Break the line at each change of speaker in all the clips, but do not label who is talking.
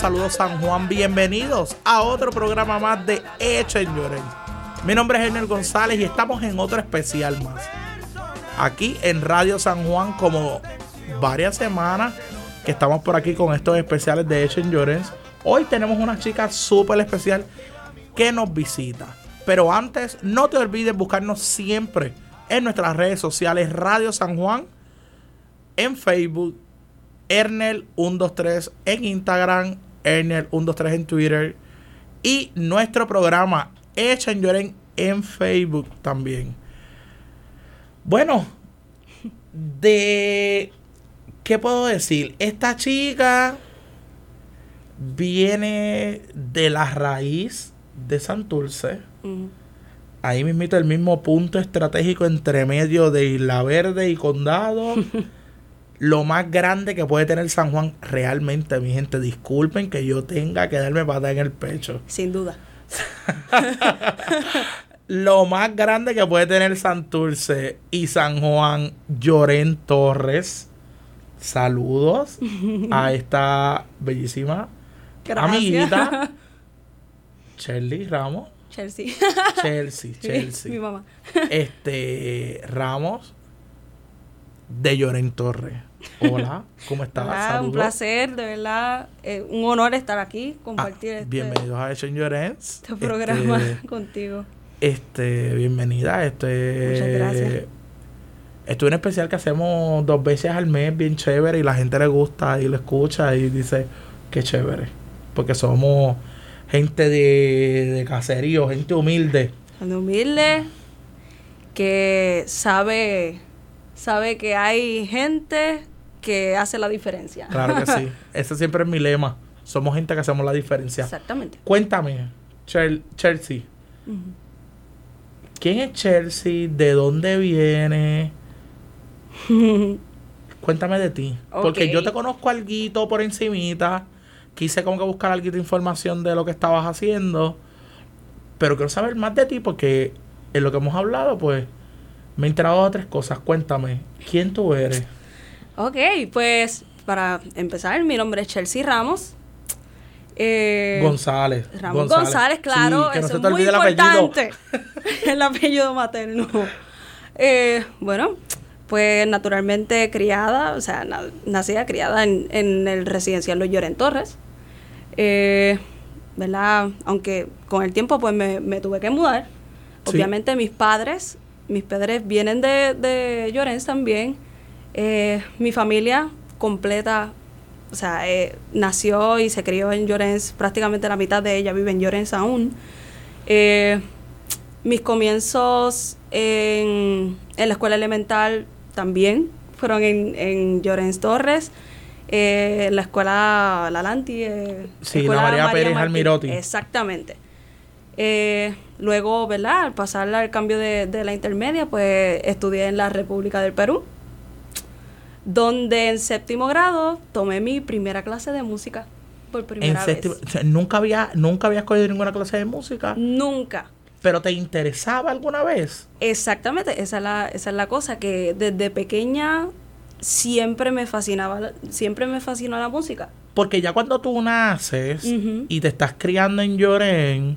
saludos San Juan, bienvenidos a otro programa más de Hecho en Llorens. Mi nombre es Enel González y estamos en otro especial más. Aquí en Radio San Juan como varias semanas que estamos por aquí con estos especiales de Hecho en Llorens. Hoy tenemos una chica súper especial que nos visita. Pero antes, no te olvides buscarnos siempre en nuestras redes sociales Radio San Juan, en Facebook, Ernel123 en Instagram, Ernel123 en Twitter y nuestro programa Hecho en Lloren en Facebook también. Bueno, de... ¿Qué puedo decir? Esta chica viene de la raíz de Santurce. Ahí mismito el mismo punto estratégico entre medio de Isla Verde y Condado. lo más grande que puede tener San Juan realmente, mi gente. Disculpen que yo tenga que darme patada en el pecho.
Sin duda.
Lo más grande que puede tener Santurce y San Juan, Llorén Torres. Saludos a esta bellísima
Gracias.
amiguita Shirley Ramos.
Chelsea.
Chelsea, Chelsea.
Mi mamá.
Este Ramos de Llorén Torres. Hola, ¿cómo estás?
Hola, un placer, de verdad. eh, un honor estar aquí,
Ah,
compartir este,
bienvenidos a Llorens.
este programa
Este,
contigo.
este, bienvenida. Este,
Muchas gracias.
Esto es un especial que hacemos dos veces al mes, bien chévere, y la gente le gusta y lo escucha y dice, qué chévere. Porque somos gente de, de caserío, gente humilde.
Cuando humilde, que sabe, sabe que hay gente que hace la diferencia.
Claro que sí. Ese siempre es mi lema. Somos gente que hacemos la diferencia.
Exactamente.
Cuéntame, Chel- Chelsea. ¿Quién es Chelsea? ¿De dónde viene? Cuéntame de ti. Porque yo te conozco algo por encimita. Quise como que buscar algo de información de lo que estabas haciendo. Pero quiero saber más de ti porque en lo que hemos hablado, pues, me he enterado de tres cosas. Cuéntame, ¿quién tú eres?
Ok, pues para empezar, mi nombre es Chelsea Ramos. Eh,
González.
Ramón González, claro,
Sí, que no
eso
se
es muy
el apellido.
importante. el apellido materno. Eh, bueno, pues naturalmente criada, o sea, na- nacida, criada en, en el residencial Los Lloren Torres. Eh, ¿Verdad? Aunque con el tiempo pues me, me tuve que mudar.
Sí.
Obviamente mis padres, mis padres vienen de, de Llorens también. Eh, mi familia completa, o sea, eh, nació y se crió en Llorens, prácticamente la mitad de ella vive en Llorens aún. Eh, mis comienzos en, en la escuela elemental también fueron en, en Llorens Torres. Eh, en la escuela La Lanti. eh,
Sí, la
escuela
María Pérez
Martí.
Almirotti.
Exactamente. Eh, luego, ¿verdad? Al pasar al cambio de, de la intermedia, pues estudié en la República del Perú, donde en séptimo grado tomé mi primera clase de música por
En
primera
séptimo-
vez.
o sea, nunca había, nunca habías cogido ninguna clase de música,
Nunca.
pero te interesaba alguna vez.
Exactamente, esa es la, esa es la cosa, que desde pequeña siempre me fascinaba, siempre me fascinó la música.
Porque ya cuando tú naces y te estás criando en Llorén,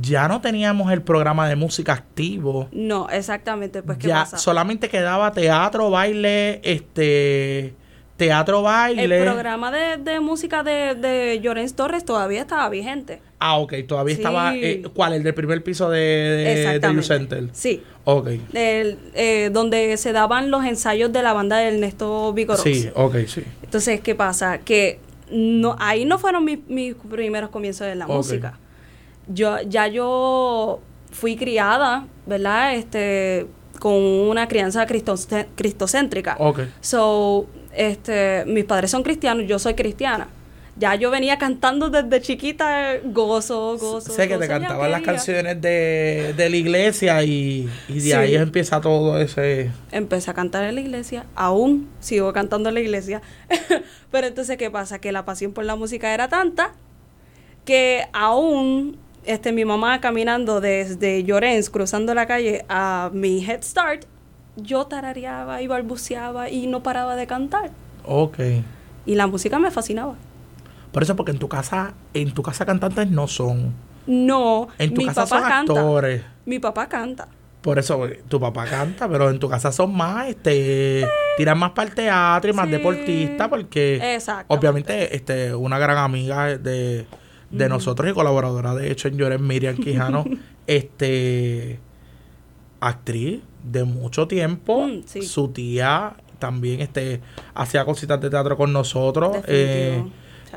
ya no teníamos el programa de música activo.
No, exactamente, pues ¿qué
ya
pasa?
solamente quedaba teatro, baile, este teatro, baile.
El programa de, de música de, de Llorens Torres todavía estaba vigente.
Ah, ok, todavía
Sí.
estaba. eh, ¿Cuál? El del primer piso de, de, de. Center.
Sí.
Ok.
El, eh, donde se daban los ensayos de la banda de Ernesto Vigorox.
Sí, ok, sí.
Entonces, ¿qué pasa? Que no, ahí no fueron mis, mis primeros comienzos en la música. Yo, ya yo fui criada, ¿verdad? Este, con una crianza cristocé- cristocéntrica.
Ok.
So, este, mis padres son cristianos, yo soy cristiana. Ya yo venía cantando desde chiquita gozo, gozo.
sé que te
gozo,
cantaban las canciones de, de la iglesia y, y de
Sí.
ahí empieza todo ese...
Empecé a cantar en la iglesia, aún sigo cantando en la iglesia. Pero entonces, ¿qué pasa? Que la pasión por la música era tanta que aún este, mi mamá caminando desde Llorens, cruzando la calle a mi Head Start, yo tarareaba y balbuceaba y no paraba de cantar.
Ok.
Y la música me fascinaba.
Por eso, porque en tu casa, en tu casa cantantes no son.
No,
En tu
mi
casa
papá
son
canta.
actores.
Mi papá canta.
Por eso porque tu papá canta, pero en tu casa son más, este, tiran más para el teatro y más
Sí.
deportistas, porque
Exactamente.
obviamente, este, una gran amiga de, de nosotros y colaboradora de hecho en Llores, Miriam Quijano, este, actriz de mucho tiempo,
Mm, sí.
su tía también, este, hacía cositas de teatro con nosotros, eh,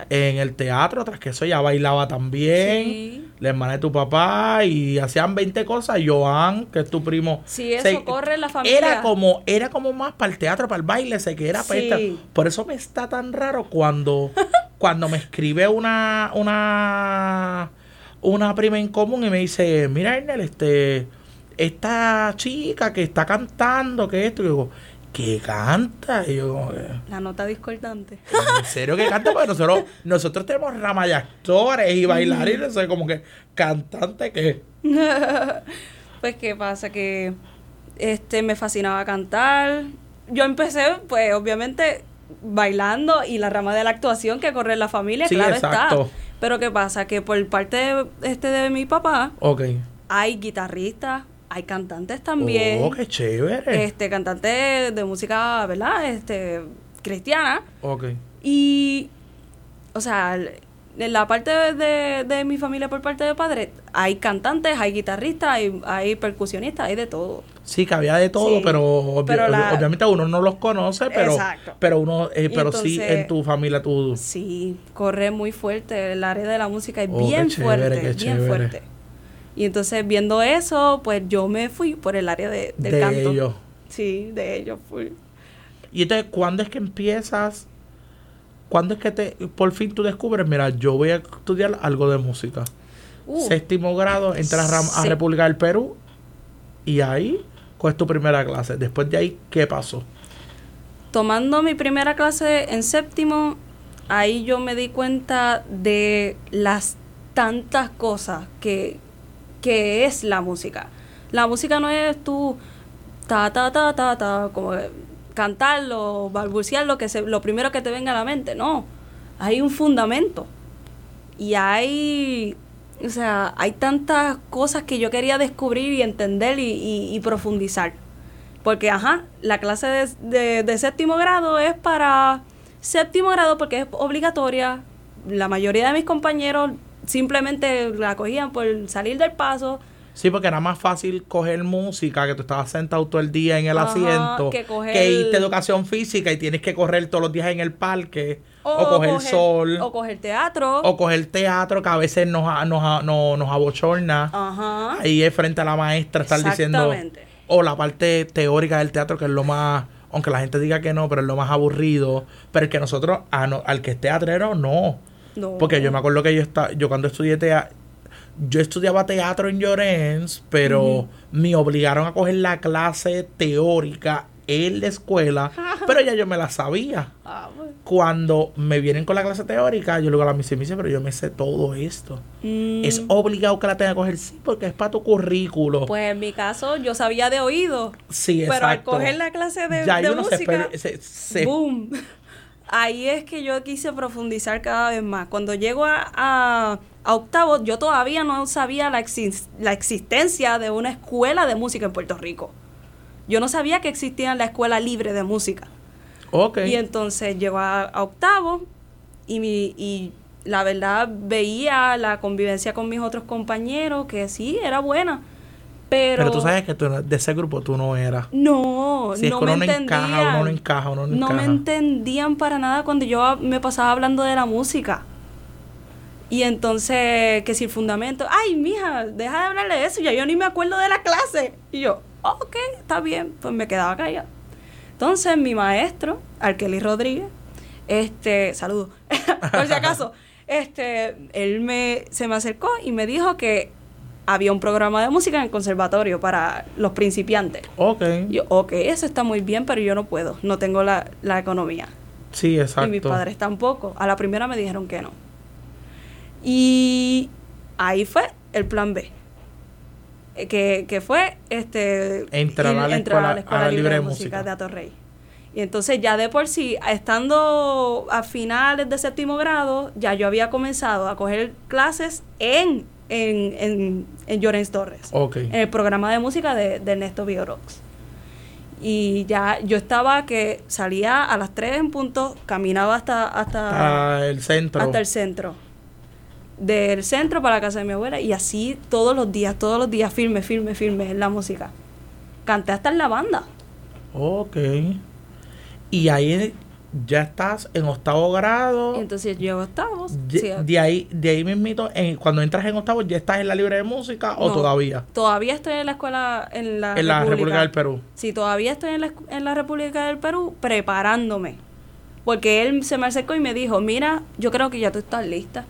en el teatro, tras que eso ya bailaba también.
Sí.
La hermana de tu papá y hacían 20 cosas. Joan, que es tu primo.
Sí, eso corre en la familia.
Era como, era como más para el teatro, para el baile, sé que era para
Sí.
Por eso me está tan raro cuando, cuando me escribe una, una, una prima en común y me dice, mira, Ernel, este, esta chica que está cantando, que esto, y yo digo, ¿qué canta? Y yo que,
La nota discordante.
en serio que canta, porque nosotros, nosotros tenemos rama de actores y bailarines, soy como que cantante que.
pues qué pasa que este me fascinaba cantar. Yo empecé, pues obviamente bailando y la rama de la actuación que corre en la familia,
Sí,
claro
exacto.
está. Pero qué pasa que por parte de, este de mi papá hay guitarristas, hay cantantes también.
Oh, qué chévere.
Este cantantes de música, ¿verdad? Este cristiana
Ok.
y o sea, en la parte de, de mi familia por parte de padre, hay cantantes, hay guitarristas, hay, hay percusionistas, hay de todo.
Sí, que había de todo,
Sí,
pero, obvi-
pero la-
obviamente uno no los conoce, pero,
Exacto.
pero uno, eh, pero sí en tu familia tú.
Sí, corre muy fuerte, el área de la música es
Oh,
bien
chévere,
fuerte, bien
chévere.
fuerte. Y entonces viendo eso, pues yo me fui por el área de, del
de
canto.
ellos.
Sí, de ellos fui.
Y entonces, ¿cuándo es que empiezas? ¿Cuándo es que te, por fin tú descubres, mira, yo voy a estudiar algo de música?
Uh,
Séptimo grado, entras a. República del Perú y ahí coges tu primera clase. Después de ahí, ¿qué pasó?
tomando mi primera clase en séptimo, ahí yo me di cuenta de las tantas cosas que, que es la música. La música no es tú ta ta ta ta ta como cantarlo, balbucear lo que se, lo primero que te venga a la mente, no. Hay un fundamento. Y hay o sea, hay tantas cosas que yo quería descubrir y entender y, profundizar. Porque, ajá, la clase de, de- de séptimo grado es para séptimo grado porque es obligatoria. La mayoría de mis compañeros simplemente la cogían por salir del paso.
Sí, porque era más fácil coger música, que tú estabas sentado todo el día en el
Ajá,
asiento,
que coger-
que irte a educación física y tienes que correr todos los días en el parque, o, coger, sol,
O coger teatro.
o coger teatro, que a veces nos, nos, a- no- nos abochorna.
Ajá.
Ahí es frente a la maestra estar diciendo, o la parte teórica del teatro, que es lo más, aunque la gente diga que no, pero es lo más aburrido, pero es que nosotros, a no- al que es teatrero, no.
No.
Porque yo me acuerdo que yo estaba, yo cuando estudié teatro, yo estudiaba teatro en Llorens, pero me obligaron a coger la clase teórica en la escuela, pero ya yo me la sabía.
Ah.
Cuando me vienen con la clase teórica, yo luego a la dice, pero yo me sé todo esto.
Mm,
Es obligado que la tenga que coger, sí, porque es para tu currículo.
Pues en mi caso yo sabía de oído.
sí,
Pero al coger la clase de,
ya
de música,
se- se-
boom. Ahí es que yo quise profundizar cada vez más. Cuando llego a, a- a octavo, yo todavía no sabía la, exis- la existencia de una escuela de música en Puerto Rico. Yo no sabía que existía la escuela libre de música.
Ok.
Y entonces llego a, a octavo y, mi, y la verdad veía la convivencia con mis otros compañeros, que sí, era buena. Pero,
pero tú sabes que tú de ese grupo tú no eras.
no,
Si es
no
que
me
no
entendían.
encaja, uno no encaja, uno no
No me entendían para nada cuando yo me pasaba hablando de la música. Y entonces, que si el fundamento, ay, mija, deja de hablarle de eso, ya yo ni me acuerdo de la clase. Y yo, ok, está bien, pues me quedaba callada. Entonces mi maestro, Arkelly Rodríguez, este, saludo, por si acaso, este, él me, se me acercó y me dijo que había un programa de música en el conservatorio para los principiantes.
Ok.
Yo, ok, eso está muy bien, pero yo no puedo, no tengo la, la economía.
Sí, exacto.
Y mis padres tampoco. A la primera me dijeron que no. Y ahí fue el plan B. Eh, Que, que fue este
Entrar a la escuela- a la
libre de música de Atorrey. Y entonces ya de por sí, estando a finales de séptimo grado, ya yo había comenzado a coger clases en, en, en, en Llorens Torres en el programa de música de, de Ernesto Vigorox. Y ya yo estaba que salía a las 3 en punto, caminaba hasta, hasta,
Ah, el centro.
hasta el centro. Del centro para la casa de mi abuela y así todos los días, todos los días, firme, firme, firme en la música. Canté hasta en la banda.
Ok. Y ahí ya estás en octavo grado.
Entonces yo octavos.
De,
sí,
de ahí, de ahí mismito, en- cuando entras en octavo, ¿ya estás en la libre de música o
no,
todavía?
Todavía estoy en la escuela en la,
En la República del Perú.
Sí, todavía estoy en la, en la República del Perú preparándome. Porque él se me acercó y me dijo, mira, yo creo que ya tú estás lista.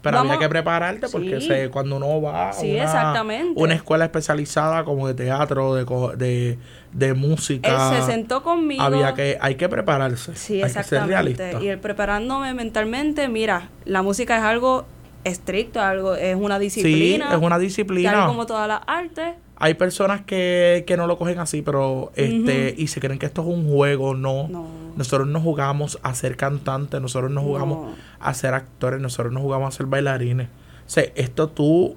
Pero
Vamos-
había que prepararte porque
Sí.
se- cuando uno va a
Sí,
una, una escuela especializada como de teatro, de, de, de música,
Él se sentó conmigo.
había que, hay que prepararse.
Sí,
hay que ser
exactamente.
realista.
Y él preparándome mentalmente, mira, la música es algo estricto, algo es una
Sí,
disciplina.
es una
Tal
disciplina.
como todas las artes.
Hay personas que, que no lo cogen así, pero este y se creen que esto es un juego, no.
No.
Nosotros no jugamos a ser cantantes, nosotros no jugamos
No.
a ser actores, nosotros no jugamos a ser bailarines. O sea, esto tú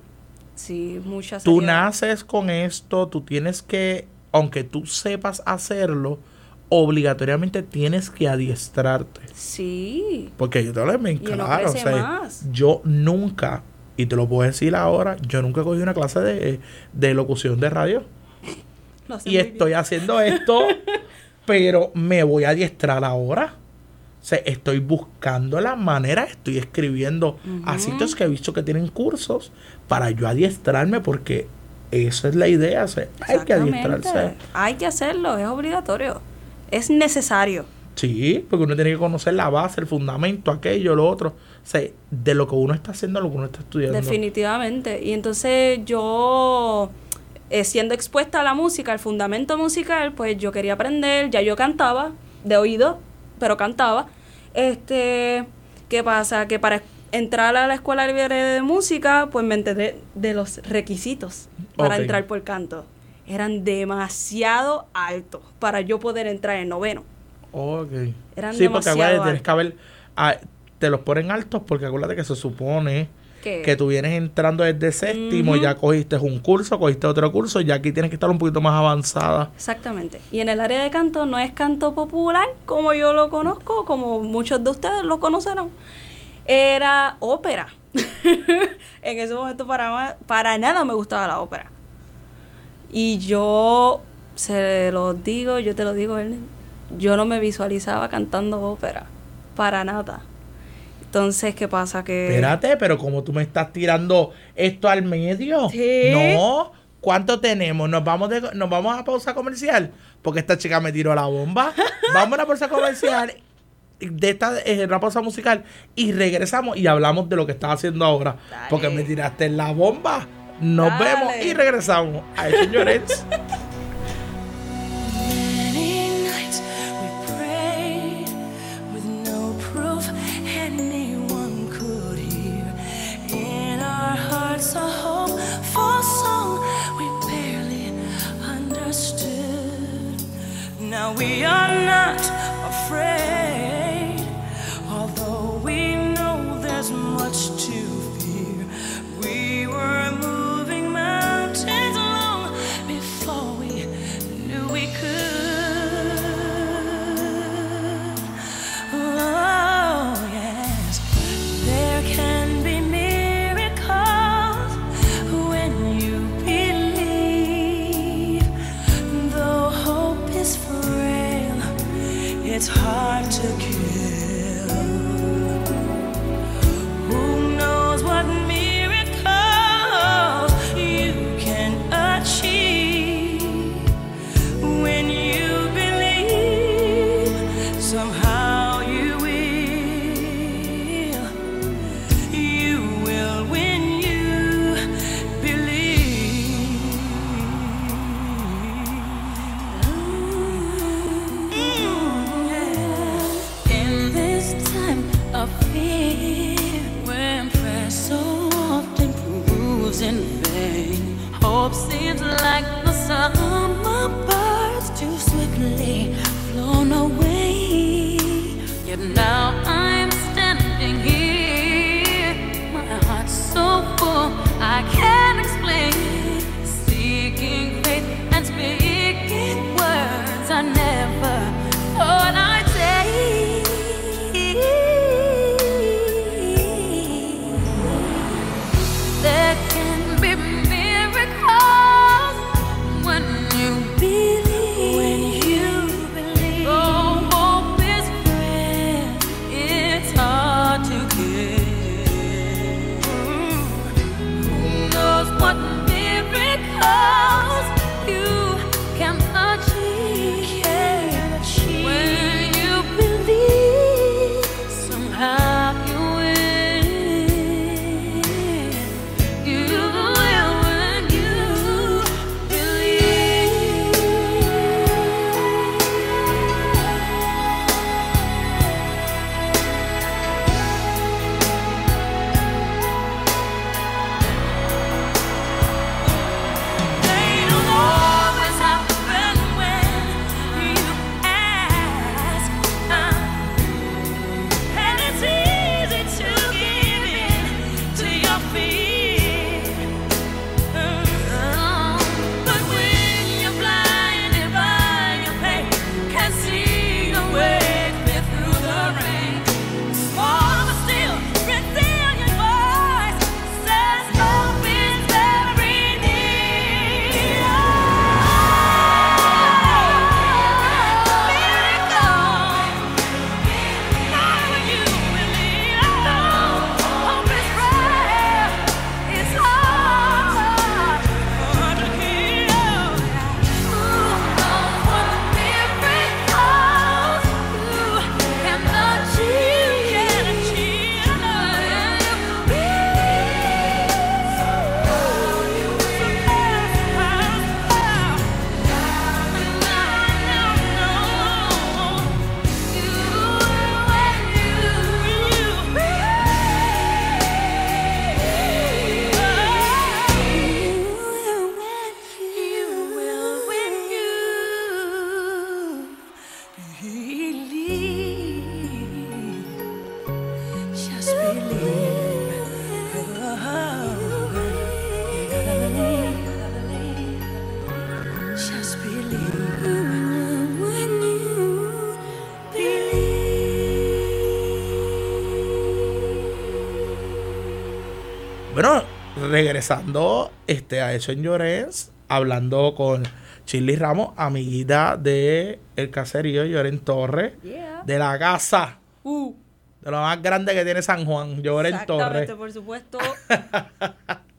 Sí, muchas
tú naces con esto, tú tienes que, aunque tú sepas hacerlo, obligatoriamente tienes que adiestrarte.
Sí.
Porque yo te lo claro, o sea,
más.
yo nunca, y te lo puedo decir ahora, yo nunca cogí una clase de, de locución de radio.
Lo
Y estoy
bien.
haciendo esto, pero me voy a adiestrar ahora. O sea, estoy buscando la manera, estoy escribiendo a sitios que he visto que tienen cursos para yo adiestrarme porque esa es la idea. o sea, hay que adiestrarse.
Hay que hacerlo, es obligatorio. Es necesario.
Sí, porque uno tiene que conocer la base, el fundamento, aquello, lo otro. O sea, de lo que uno está haciendo lo que uno está estudiando.
Definitivamente. Y entonces yo, eh, siendo expuesta a la música, al fundamento musical, pues yo quería aprender, ya yo cantaba de oído, pero cantaba. Este, ¿qué pasa? Que para entrar a la escuela libre de música, pues me enteré de los requisitos para entrar por canto. Eran demasiado altos para yo poder entrar en noveno.
Ok.
Eran
sí, porque acuérdate, tienes que haber. ah, te los ponen altos porque acuérdate que se supone
Que-
que tú vienes entrando desde séptimo,
Ujú.
ya cogiste un curso, cogiste otro curso, ya aquí tienes que estar un poquito más avanzada.
Exactamente. Y en el área de canto no es canto popular como yo lo conozco, como muchos de ustedes lo conocerán. Era ópera. en ese momento para, para nada me gustaba la ópera. Y yo se lo digo, yo te lo digo, Ernest, yo no me visualizaba cantando ópera. Para nada. Entonces, ¿qué pasa? Que...
Espérate, pero como tú me estás tirando esto al medio.
Sí.
No. ¿Cuánto tenemos? ¿Nos vamos, de, ¿Nos vamos a pausa comercial? Porque esta chica me tiró la bomba. Vamos a una pausa comercial. De esta eh, una pausa musical. Y regresamos y hablamos de lo que estás haciendo ahora.
Dale.
Porque me tiraste la bomba. Nos
Dale.
vemos y regresamos. Ay, señores.
we are not afraid,
regresando este, a Eso en Llorens, hablando con Chili Ramos, amiguita de el caserío Lloren Torres,
Yeah.
de la casa,
Uh,
de lo más grande que tiene San Juan, Lloren Torres.
exactamente, por supuesto.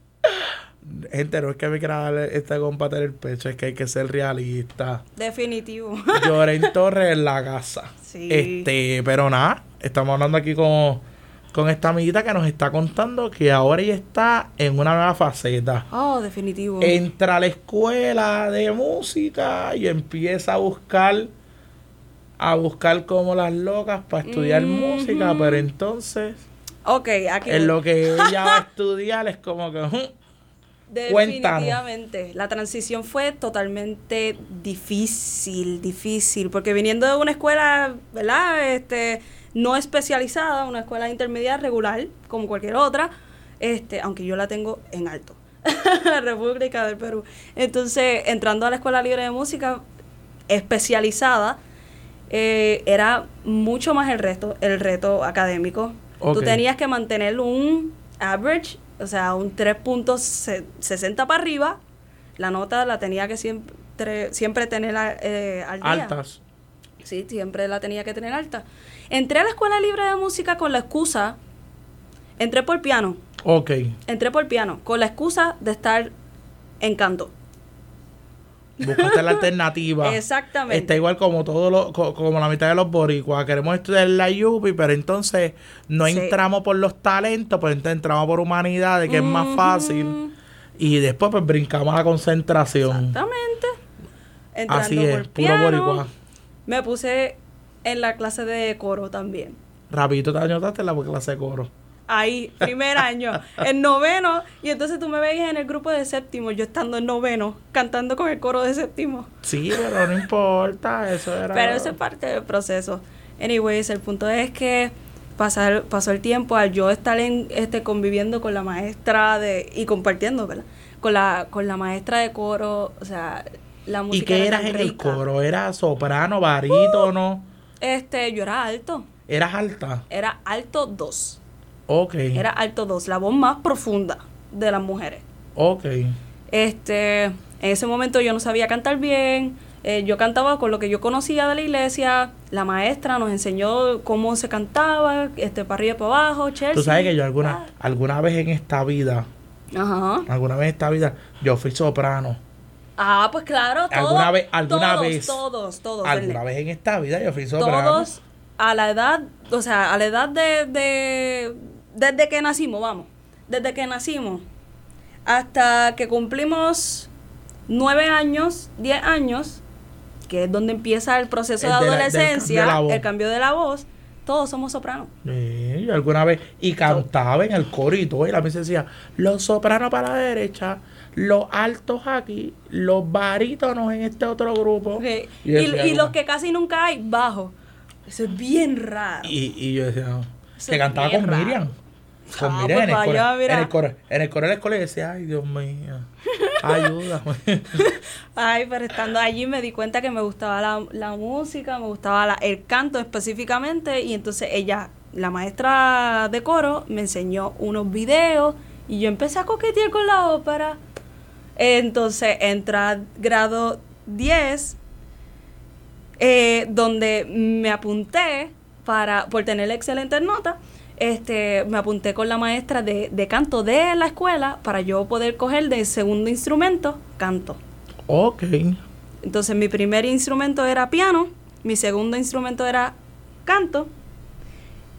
Gente, no es que me quiera darle este compa el pecho, es que hay que ser realista.
Definitivo.
Lloren Torres en la casa.
Sí.
Este, pero nada, estamos hablando aquí con, con esta amiguita que nos está contando que ahora ella está en una nueva faceta.
Oh, definitivo.
entra a la escuela de música y empieza a buscar a buscar como las locas para estudiar música, pero entonces
Ok, aquí.
en lo que ella va a estudiar es como que cuéntanos.
Definitivamente. La transición fue totalmente difícil, difícil, porque viniendo de una escuela, ¿verdad? Este, no especializada, una escuela intermedia regular, como cualquier otra, este, aunque yo la tengo en alto. República del Perú. Entonces, entrando a la Escuela Libre de Música especializada, eh, era mucho más el reto, el reto académico. Tú
Ok.
tenías que mantener un average, o sea, un 3.60 para arriba. La nota la tenía que siempre, siempre tener eh, al día.
altas.
Sí, siempre la tenía que tener alta. Entré a la Escuela Libre de Música con la excusa, entré por piano,
Ok.
entré por piano, con la excusa de estar en canto.
Buscaste la alternativa.
Exactamente.
Está igual como todo lo, co- como la mitad de los boricuas. Queremos estudiar la UPI, pero entonces no
Sí.
entramos por los talentos, pues entonces entramos por humanidades, que es más fácil. Y después pues brincamos a la concentración.
Exactamente. Entrando
Así es,
por
puro
piano,
boricua.
Me puse en la clase de coro también.
Rapidito te anotaste la clase de coro.
Ahí, primer año, en noveno, y entonces tú me veías en el grupo de séptimo, yo estando en noveno, cantando con el coro de séptimo.
Sí, pero no importa, eso era...
Pero eso es parte del proceso. Anyways, el punto es que pasar, pasó el tiempo al yo estar en, este, conviviendo con la maestra de, y compartiendo, ¿verdad? Con la, con la maestra de coro, o sea, la música.
¿Y qué
era
eras en el
rica. Uh.
coro? ¿Era soprano, barítono?
Este, yo era alto.
¿Eras alta?
Era alto 2.
Ok.
Era alto 2, la voz más profunda de las mujeres.
Ok.
Este, en ese momento yo no sabía cantar bien. eh, yo cantaba con lo que yo conocía de la iglesia. La maestra nos enseñó cómo se cantaba, este, para arriba y para abajo, Chelsea.
Tú sabes que yo alguna, alguna vez en esta vida,
Ajá.
alguna vez en esta vida, yo fui soprano.
Ah, pues claro, todos.
¿Alguna vez- alguna
todos,
vez-
Todos, todos.
Alguna
el-
vez en esta vida yo fui.
Todos a la edad, o sea, a la edad de, de. Desde que nacimos, vamos. Desde que nacimos hasta que cumplimos nueve años, diez años, que es donde empieza el proceso
El
de
de la- del-
adolescencia, el cambio de la voz, todos somos sopranos.
Sí, yo alguna vez. Y cantaba en el coro y la misa decía: los sopranos para la derecha, los altos aquí, los barítonos en este otro grupo. Y
Y,
yo decía,
y los que casi nunca hay, bajo. Eso es bien raro.
Y, y yo decía,
Eso
que cantaba con
raro.
Miriam. Con
Ah, pues
en, el
vaya,
coro,
mira.
en el. En el y decía, ay Dios mío, ayúdame.
Ay, pero estando allí me di cuenta que me gustaba la, la música, me gustaba la- el canto específicamente y entonces ella, la maestra de coro, me enseñó unos videos y yo empecé a coquetear con la ópera. Entonces entré a grado 10, eh, donde me apunté para, por tener excelentes notas, este, me apunté con la maestra de, de canto de la escuela para yo poder coger de segundo instrumento canto.
ok.
Entonces mi primer instrumento era piano, mi segundo instrumento era canto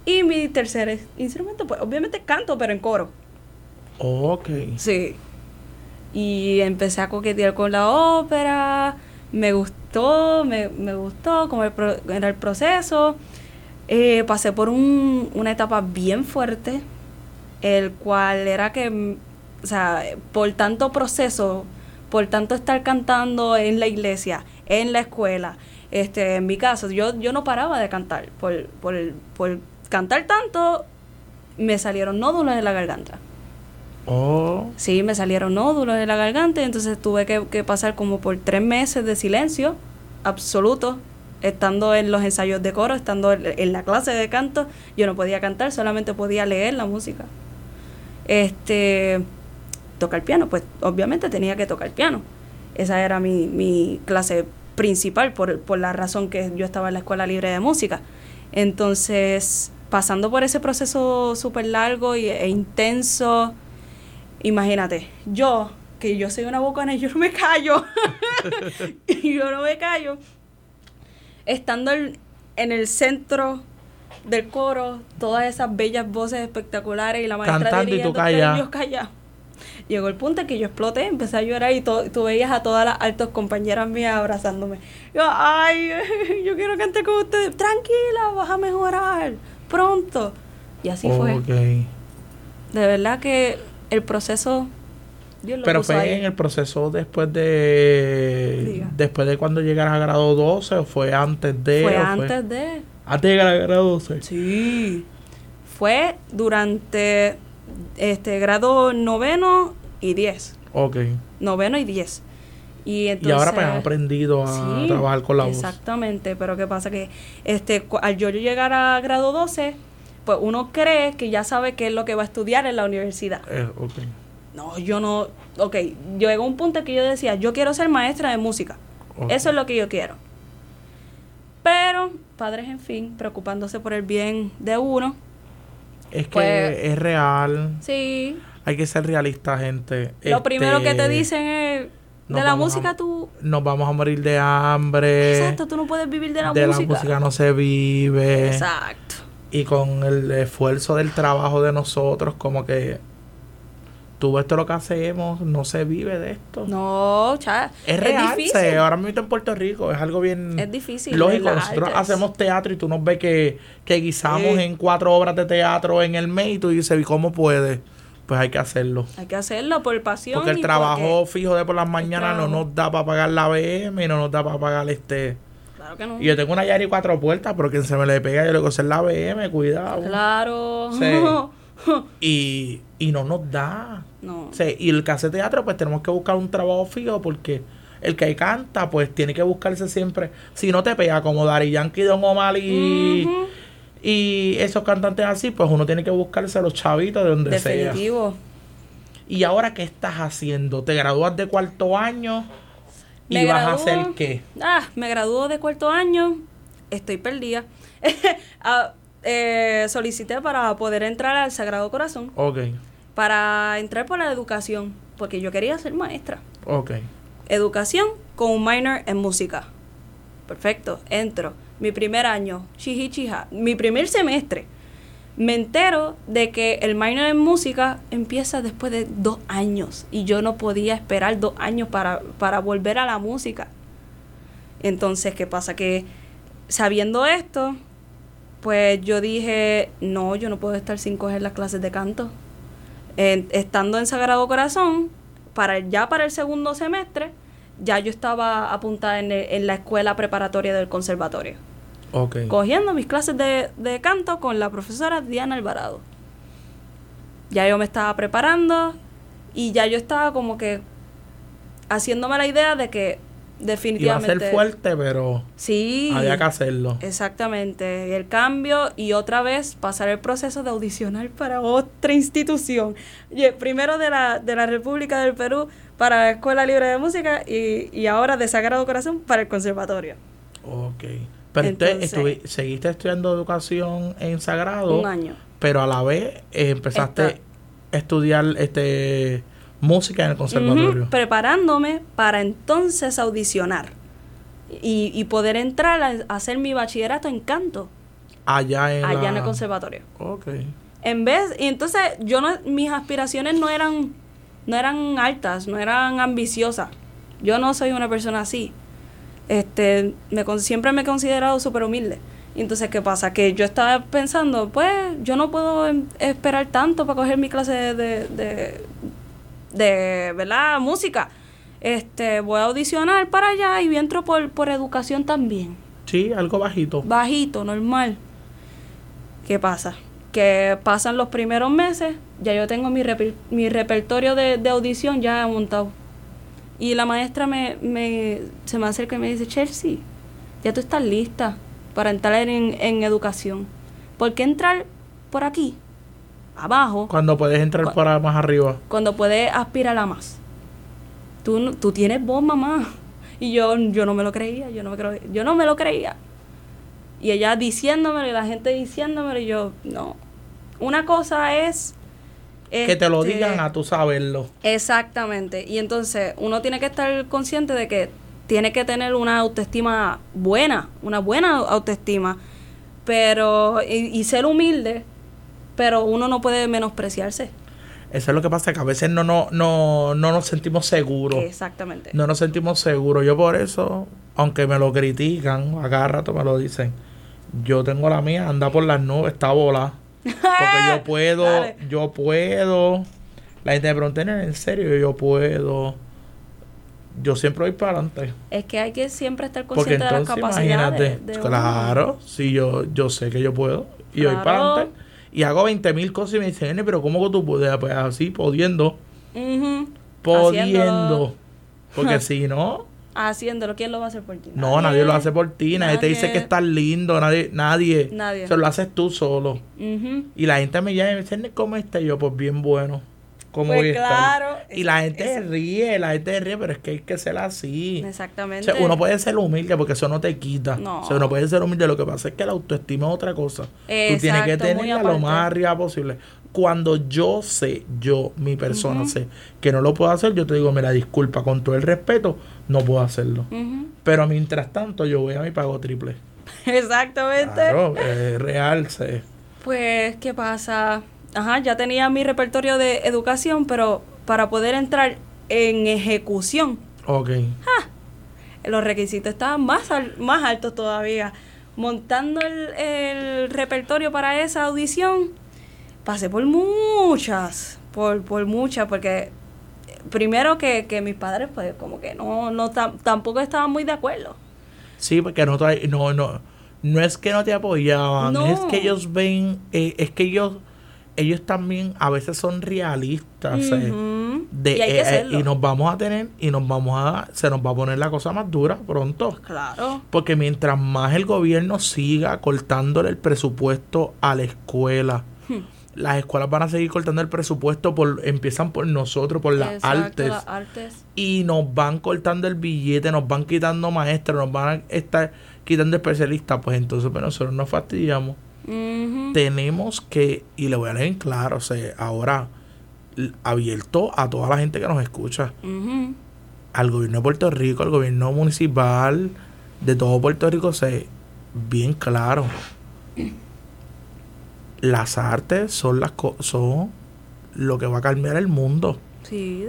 y mi tercer instrumento, pues obviamente canto, pero en coro.
Ok.
Sí. Y empecé a coquetear con la ópera, me gustó, me, me gustó cómo el pro- era el proceso. Eh, pasé por un- una etapa bien fuerte, el cual era que, mm, o sea, por tanto proceso, por tanto estar cantando en la iglesia, en la escuela, este, en mi casa, yo, yo no paraba de cantar. Por, por, por cantar tanto, me salieron nódulos en la garganta.
Oh,
Sí, me salieron nódulos en la garganta, y entonces tuve que, que pasar como por tres meses de silencio absoluto, estando en los ensayos de coro, estando en, la clase de canto, yo no podía cantar, solamente podía leer la música. Este, tocar piano, pues obviamente tenía que tocar piano. Esa era mi, mi clase principal por, por la razón que yo estaba en la escuela libre de música. Entonces, pasando por ese proceso súper largo y, e intenso, imagínate, yo, que yo soy una bocana y yo no me callo, y yo no me callo, estando en, en el centro del coro, todas esas bellas voces espectaculares y la maestra
Cantando y tú
dirigiendo,
callada.
yo. Llegó el punto en que yo exploté, empecé a llorar y to- tú veías a todas las altas compañeras mías abrazándome. Yo, ay, yo quiero cantar con ustedes. Tranquila, vas a mejorar pronto. Y así fue. De verdad que el proceso. Dios lo
Pero
puso
fue
ahí.
en el proceso después de.
Diga.
Después de cuando llegaras a grado 12 o fue antes de.
Fue antes de.
Antes de llegar a grado 12.
Sí. Fue durante este grado noveno y diez.
Ok.
Noveno y diez. Y,
y
entonces,
ahora pues has aprendido a
Sí,
trabajar con la voz.
Exactamente, pero ¿qué pasa? Que este, al yo llegar a grado 12, pues uno cree que ya sabe qué es lo que va a estudiar en la universidad.
Eh, ok.
No, yo no. Ok, llegó un punto que yo decía, yo quiero ser maestra de música. Eso es lo que yo quiero. Pero, padres, en fin, preocupándose por el bien de uno.
Es que
Pues-
es real.
Sí.
Hay que ser realista, gente.
Lo primero que te
Este,
dicen es, de la
vamos a-
música tú...
Nos vamos a morir de hambre.
Exacto, tú no puedes vivir de la
de
música.
la música no se vive.
Exacto.
Y con el esfuerzo del trabajo de nosotros, como que tú ves todo lo que hacemos, no se vive de esto.
No, cha,
Es real,
difícil.
ahora mismo en Puerto Rico es algo bien
Es difícil,
lógico. Nosotros
artes.
hacemos teatro y tú nos ves que, que guisamos
Sí.
en cuatro obras de teatro en el mes y tú dices, ¿y cómo puedes? Pues hay que hacerlo.
Hay que hacerlo por pasión.
Porque el trabajo
porque-
fijo de por las mañanas no nos da para pagar la BM y no nos da para pagar este.
Claro que no.
Y yo tengo una Yari cuatro puertas, pero quien se me le pega, yo le digo, "Esa es la BM, cuidado.
Claro.
Sí. Y, y no nos da.
No.
Sí, y el que hace teatro, pues tenemos que buscar un trabajo fijo porque el que canta, pues tiene que buscarse siempre. Si no te pega como Dari Yankee, Don Omar y, esos cantantes así, pues uno tiene que buscarse los chavitos de donde sea.
Definitivo.
¿Y ahora qué estás haciendo? ¿Te gradúas de cuarto año? ¿Y
Me
vas a hacer qué?
Ah, me graduó de cuarto año. Estoy perdida. Ah, eh, solicité para poder entrar al Sagrado Corazón.
Ok,
Para entrar por la educación. Porque yo quería ser maestra.
ok.
Educación con un minor en música. Perfecto, entro. Mi primer año, chiji chija, mi primer semestre. Me entero de que el minor en música empieza después de dos años y yo no podía esperar dos años para, para volver a la música. Entonces, ¿qué pasa? Que sabiendo esto, pues yo dije, no, yo no puedo estar sin coger las clases de canto. En- estando en Sagrado Corazón, para ya para el segundo semestre, ya yo estaba apuntada en, el- en la escuela preparatoria del conservatorio, cogiendo mis clases de, de canto con la profesora Diana Alvarado. Ya yo me estaba preparando y ya yo estaba como que haciéndome la idea de que
Iba a
definitivamente...
ser fuerte, pero
Sí.
había que hacerlo.
Exactamente, el cambio y otra vez pasar el proceso de audicionar para otra institución. Primero de la, de la República del Perú para la Escuela Libre de Música y, y ahora de Sagrado Corazón para el Conservatorio.
Ok. Pero usted
Entonces-
estuvi- seguiste estudiando educación en Sagrado,
Un año.
pero a la vez eh, empezaste
Esta-
a estudiar este música en el conservatorio.
Preparándome para entonces audicionar y, y poder entrar a, a hacer mi bachillerato en canto
Allá en
allá
la-
en el conservatorio.
Ok.
En vez, y entonces yo no, mis aspiraciones no eran, no eran altas, no eran ambiciosas. Yo no soy una persona así. Este, me, siempre me he considerado súper humilde. Y entonces, ¿qué pasa? Que yo estaba pensando, pues, yo no puedo em- esperar tanto para coger mi clase de, de, de, ¿verdad? Música. Este, voy a audicionar para allá y entro por, por educación también
Sí, algo bajito.
bajito, normal. ¿Qué pasa? Que pasan los primeros meses, ya yo tengo mi, reper- mi repertorio de, de audición ya montado. Y la maestra me, me, se me acerca y me dice, Chelsea, ya tú estás lista para entrar en, en educación. ¿Por qué entrar por aquí, abajo,
Cuando puedes entrar
Cu-
para más arriba.
cuando puedes aspirar a más? Tú, tú tienes voz, mamá. Y yo, yo no me lo creía, yo no me, creo- yo no me lo creía. Y ella diciéndomelo y la gente diciéndomelo y yo, no. Una cosa es...
Que te lo
este,
digan a tú saberlo.
Exactamente. Y entonces uno tiene que estar consciente de que tiene que tener una autoestima buena, una buena autoestima, pero y, y ser humilde, pero uno no puede menospreciarse.
Eso es lo que pasa, que a veces no, no, no, no nos sentimos seguros.
Exactamente.
No nos sentimos seguros. Yo por eso, aunque me lo critican, a cada rato me lo dicen, yo tengo la mía, anda por las nubes, está bola. Porque yo puedo,
Dale.
yo puedo. La gente me pregunta, "Nene, ¿en serio? Yo puedo. Yo siempre voy para adelante.
Es que hay que siempre estar
Porque
consciente de las capacidades.
imagínate,
de
claro, si yo, yo sé que yo puedo. Y voy para
Claro.
adelante. Y hago 20 mil cosas y me dicen, "Nene, pero ¿cómo que tú puedes? Pues así, pudiendo.
Ujú.
Pudiendo. Porque si no,
Haciéndolo. ¿Quién lo va a hacer por ti?
no, nadie lo hace por ti. Nadie, te dice que estás lindo. Nadie. Nadie.
Nadie.
Eso lo haces tú solo. Y la gente me llama y me dice, "Nene, ¿cómo estás? Y yo, pues bien bueno. ¿Cómo
Pues
voy a estar?"
claro,
Y la gente ríe, la gente ríe, pero es que hay que ser así. O
Exactamente.
sea, uno puede ser humilde porque eso no te quita.
No.
O sea, uno puede ser humilde. Lo que pasa es que la autoestima es otra cosa. Tú tienes que
Exacto,
tenerla lo más arriba posible. Cuando yo sé, yo, mi persona sé que no lo puedo hacer, yo te digo, mira, disculpa, con todo el respeto, no puedo hacerlo.
Ujú.
Pero mientras tanto, yo voy a mi pago triple.
Exactamente.
Claro, es real. sé.
Pues, ¿qué pasa? Ajá, ya tenía mi repertorio de educación, pero para poder entrar en ejecución,
Ok.
los requisitos estaban más, al- más altos todavía. Montando el, el repertorio para esa audición, pasé por muchas, por, por muchas, porque eh, primero que, que mis padres pues como que no, no tam- tampoco estaban muy de acuerdo.
Sí, porque no, no, no, no es que no te apoyaban,
No.
es que ellos ven, eh, es que ellos, ellos también a veces son realistas. eh, de,
y
eh, eh, y nos vamos a tener, y nos vamos a, se nos va a poner la cosa más dura pronto.
Claro.
Porque mientras más el gobierno siga cortándole el presupuesto a la escuela,
Hmm.
las escuelas van a seguir cortando el presupuesto, por empiezan por nosotros, por las
Exacto,
artes,
las artes.
y nos van cortando el billete, nos van quitando maestros, nos van a estar quitando especialistas, pues entonces pues nosotros nos fastidiamos. Tenemos que, y le voy a leer en claro, o sea, ahora abierto a toda la gente que nos escucha, al gobierno de Puerto Rico, al gobierno municipal de todo Puerto Rico, se bien claro. Las artes son las co- son lo que va a cambiar el mundo.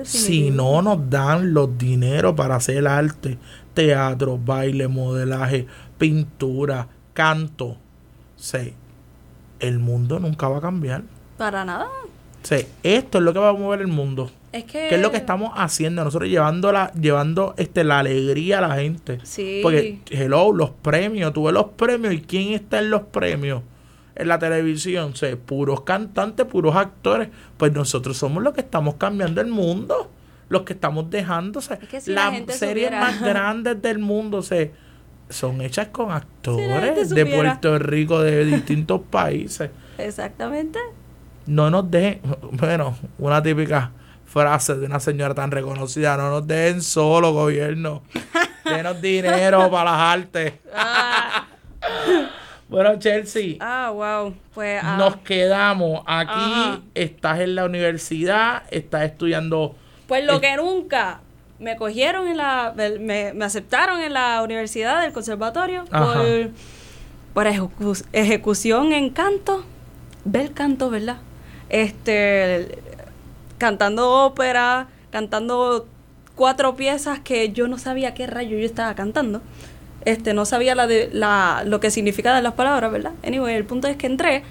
Sí,
Si no nos dan los dineros para hacer arte, teatro, baile, modelaje, pintura, canto, sí, el mundo nunca va a cambiar.
Para nada.
Sí, esto es lo que va a mover el mundo.
Es que...
¿Qué es lo que estamos haciendo? Nosotros llevando la, llevando este la alegría a la gente.
Sí.
Porque, hello, los premios, tú ves los premios y quién está en los premios en la televisión, puros cantantes, puros actores. Pues nosotros somos los que estamos cambiando el mundo, los que estamos dejando,
Es que si
las series
supiera.
más grandes del mundo, o sea, son hechas con actores de. Puerto Rico, de distintos países
Exactamente.
no nos dejen, bueno, una típica frase de una señora tan reconocida, no nos dejen solo, gobierno. Denos dinero para las artes.
Ah,
Bueno, Chelsea,
ah, wow. Pues ah,
nos quedamos. Aquí
Ajá.
estás en la universidad, estás estudiando.
Pues lo que nunca me cogieron en la, me, me aceptaron en la universidad del conservatorio
Ajá.
por, por ejecu- ejecución en canto, bel canto, ¿verdad? Este, cantando ópera, cantando cuatro piezas que yo no sabía qué rayo yo estaba cantando. Este, no sabía la de, la, lo que significaban las palabras, ¿verdad? Anyway, el punto es que entré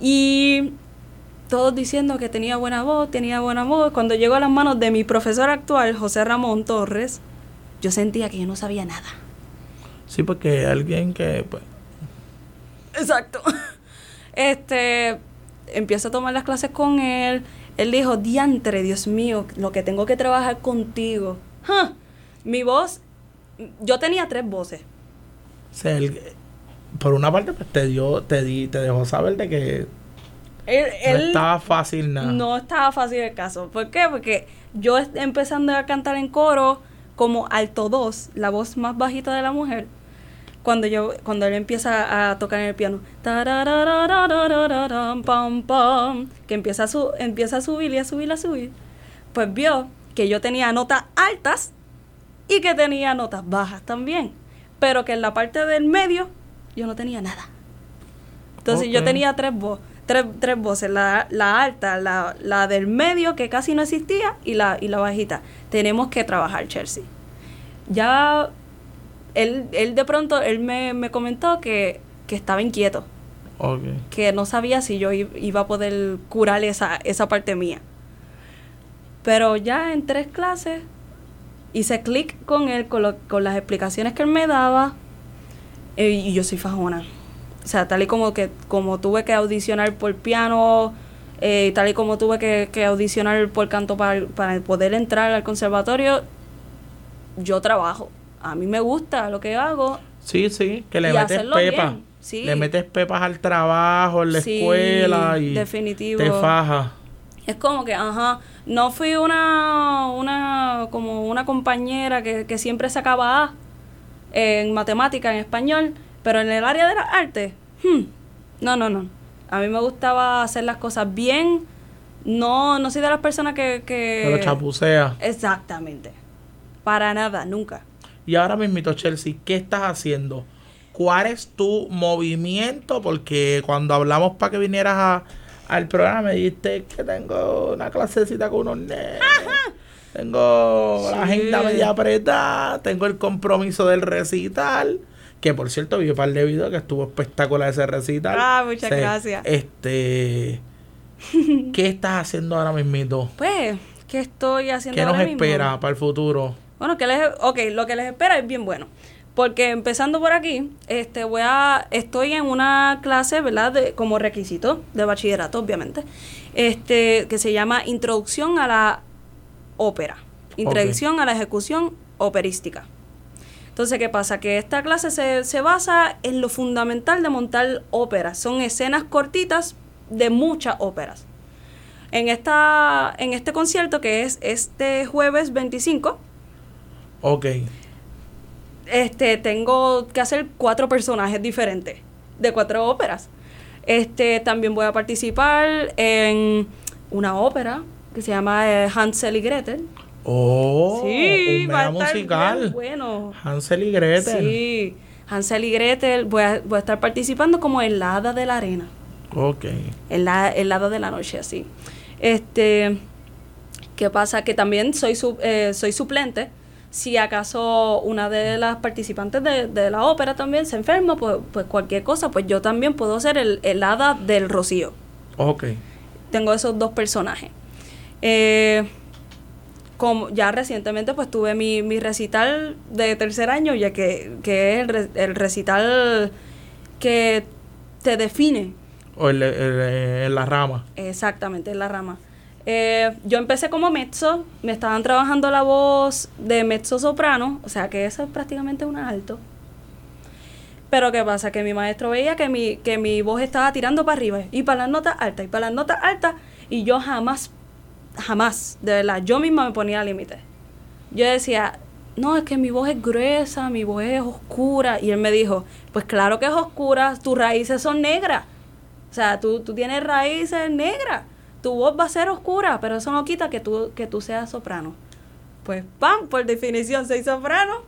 y todos diciendo que tenía buena voz, tenía buena voz. Cuando llegó a las manos de mi profesor actual, José Ramón Torres, yo sentía que yo no sabía nada.
Sí, porque alguien que, pues,
Exacto. Este, empiezo a tomar las clases con él. Él dijo, diantre, Dios mío, lo que tengo que trabajar contigo. Ja, Mi voz, yo tenía tres voces.
o sea, él- por una parte, pues te dio, te di, te dejó saber de que
Él,
no estaba fácil nada.
No estaba fácil el caso. ¿Por qué? Porque yo empezando a cantar en coro como alto 2, la voz más bajita de la mujer, cuando yo cuando él empieza a tocar en el piano, tarararararararam, pam, pam, que empieza a, su, empieza a subir y a subir y a subir, pues vio que yo tenía notas altas y que tenía notas bajas también, pero que en la parte del medio yo no tenía nada. Entonces yo
Ok.
tenía tres, vo- tres, tres voces, la, la alta, la, la del medio que casi no existía y la, y la bajita. Tenemos que trabajar, Chelsea. Ya él, él de pronto, él me, me comentó que, que estaba inquieto, que no sabía si yo iba a poder curar esa, esa parte mía. Pero ya en tres clases hice clic con él, con, lo- con las explicaciones que él me daba, eh, y yo soy fajona. O sea, tal y como que como tuve que audicionar por piano, eh, tal y como tuve que, que audicionar por canto para, para poder entrar al conservatorio, yo trabajo. A mí me gusta lo que hago.
Sí, sí, que le metes pepas.
sí.
Le metes pepas al trabajo, en la
Sí,
escuela y
definitivo.
te fajas.
Es como que, ajá, no fui una, una, como una compañera que, que siempre sacaba A en matemática, en español, pero en el área de las artes, hmm, no, no, no. A mí me gustaba hacer las cosas bien, no, no soy de las personas que... que
Pero chapucea.
Exactamente. Para nada, nunca.
Y ahora mismito, Chelsea, ¿qué estás haciendo? ¿Cuál es tu movimiento? Porque cuando hablamos para que vinieras a, al programa me dijiste que tengo una clasecita con unos nenes. Tengo la agenda media apretada, tengo el compromiso del recital. Que por cierto, vi un par de videos que estuvo espectacular ese recital.
Ah, muchas gracias.
Este. ¿Qué estás haciendo ahora mismito?
Pues, ¿qué estoy haciendo
¿Qué nos
mismo?
espera para el futuro?
Bueno, que les, ok, lo que les espera es bien bueno. Porque empezando por aquí, este, voy a, estoy en una clase, ¿verdad? De, como requisito de bachillerato, obviamente, este, que se llama Introducción a la Ópera. Introducción a la ejecución operística. Entonces, ¿qué pasa? Que esta clase se, se basa en lo fundamental de montar óperas. Son escenas cortitas de muchas óperas. En, esta, en este concierto, que es este jueves 25,
Ok.
este, tengo que hacer cuatro personajes diferentes de cuatro óperas. Este, también voy a participar en una ópera que se llama eh, Hansel y Gretel.
Oh, un mega
a estar
musical.
bueno.
Hansel y Gretel.
Sí, Hansel y Gretel. Voy a, voy a estar participando como en la hada de la arena.
Ok.
En la, el hada de la noche, así. Este, ¿qué pasa? Que también soy, su- eh, soy suplente. Si acaso una de las participantes de, de la ópera también se enferma, pues, pues cualquier cosa, pues yo también puedo ser el, el hada del rocío.
Ok.
Tengo esos dos personajes. Eh, como ya recientemente pues tuve mi, mi recital de tercer año, ya que, que es el, re- el recital que te define
O el, el- el- la rama.
Exactamente, en la rama. Eh, yo empecé como mezzo, me estaban trabajando la voz de mezzo soprano, o sea que eso es prácticamente un alto. Pero ¿qué pasa? Que mi maestro veía que mi, que mi voz estaba tirando para arriba y para las notas altas y para las notas altas y yo jamás, jamás, de verdad, yo misma me ponía límite. Yo decía, no, es que mi voz es gruesa, mi voz es oscura. Y él me dijo, pues claro que es oscura, tus raíces son negras. O sea, tú, tú tienes raíces negras. Tu voz va a ser oscura, pero eso no quita que tú, que tú seas soprano. Pues, ¡pam! Por definición, soy soprano.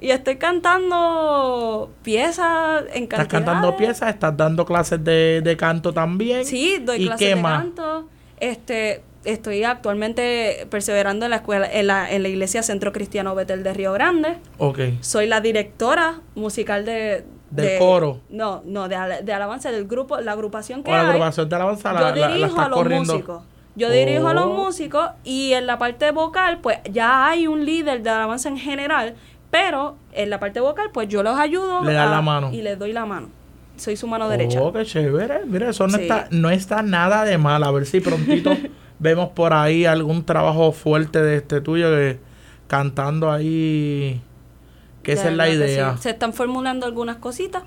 Y estoy cantando piezas en
Estás cantando
cantidades.
piezas, estás dando clases de, de canto también.
Sí, doy
¿Y
clases de
más?
canto. Este, estoy actualmente perseverando en la escuela, en la, en la iglesia Centro Cristiano Betel de Río Grande.
Ok.
Soy la directora musical de...
¿Del
de-
coro?
No, no, de, de alabanza del grupo, la agrupación que
O la
hay.
agrupación de alabanza la,
yo
la
dirijo a los
corriendo.
músicos. Yo dirijo a los
Oh.
músicos y en la parte vocal, pues ya hay un líder de alabanza en general, pero en la parte vocal, pues yo los ayudo.
Le
a-
la mano.
Y les doy la mano. Soy su mano derecha.
Oh, qué chévere. Mira, eso no,
Sí.
está, no está nada de mal. A ver si prontito vemos por ahí algún trabajo fuerte de este tuyo que cantando ahí. Que esa es la idea.
sí. Se están formulando algunas cositas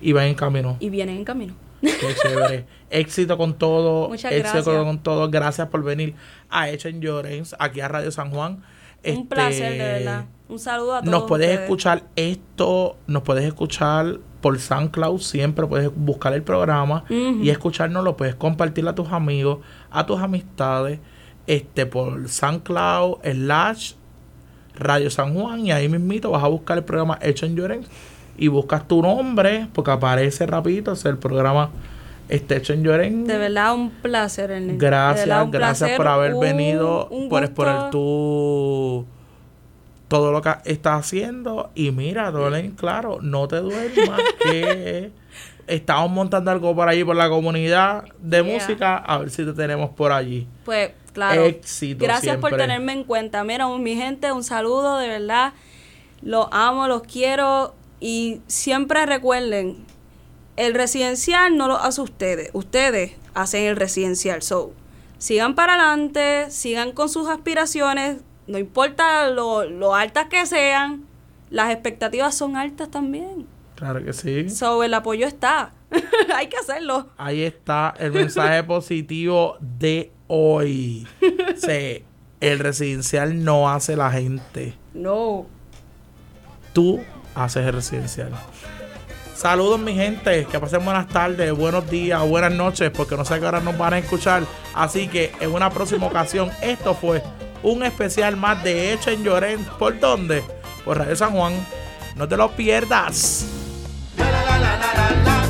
Y va en camino.
y vienen en camino.
Qué chévere. Éxito con todo.
Muchas
éxito
gracias.
con todo. Gracias por venir a Hecho en Llorens, aquí a Radio San Juan.
Un
Este,
placer, de verdad. Un saludo a todos.
Nos puedes
ustedes.
escuchar esto, nos puedes escuchar por SoundCloud, siempre puedes buscar el programa y escucharnos, lo puedes compartir a tus amigos, a tus amistades, este por SoundCloud, slash Radio San Juan y ahí mismito vas a buscar el programa Hecho en Llorens y buscas tu nombre porque aparece rapidito, es el programa este Hecho en Llorens.
De verdad, un placer,
Gracias,
un
gracias
placer,
por haber
un-
venido,
un
por exponer tu todo lo que estás haciendo. Y mira, Dolen, claro, no te duermas que estamos montando algo por allí por la comunidad de
Yeah.
música, a ver si te tenemos por allí.
Pues, claro.
Éxito
Gracias por tenerme en cuenta. Mira, mi gente, un saludo, de verdad. Los amo, los quiero. Y siempre recuerden, el residencial no lo hace ustedes. Ustedes hacen el residencial. So, sigan para adelante, sigan con sus aspiraciones. No importa lo, lo altas que sean, las expectativas son altas también.
Claro que sí.
So, el apoyo está. Hay que hacerlo.
Ahí está el mensaje positivo de hoy. Sí, el residencial no hace la gente.
No.
tú haces el residencial. Saludos mi gente, que pasen buenas tardes, buenos días, buenas noches, porque no sé qué hora nos van a escuchar. Así que en una próxima ocasión, esto fue un especial más de Hecho en Llorens. ¿Por dónde? Por Radio San Juan. No te lo pierdas.
La, la, la, la.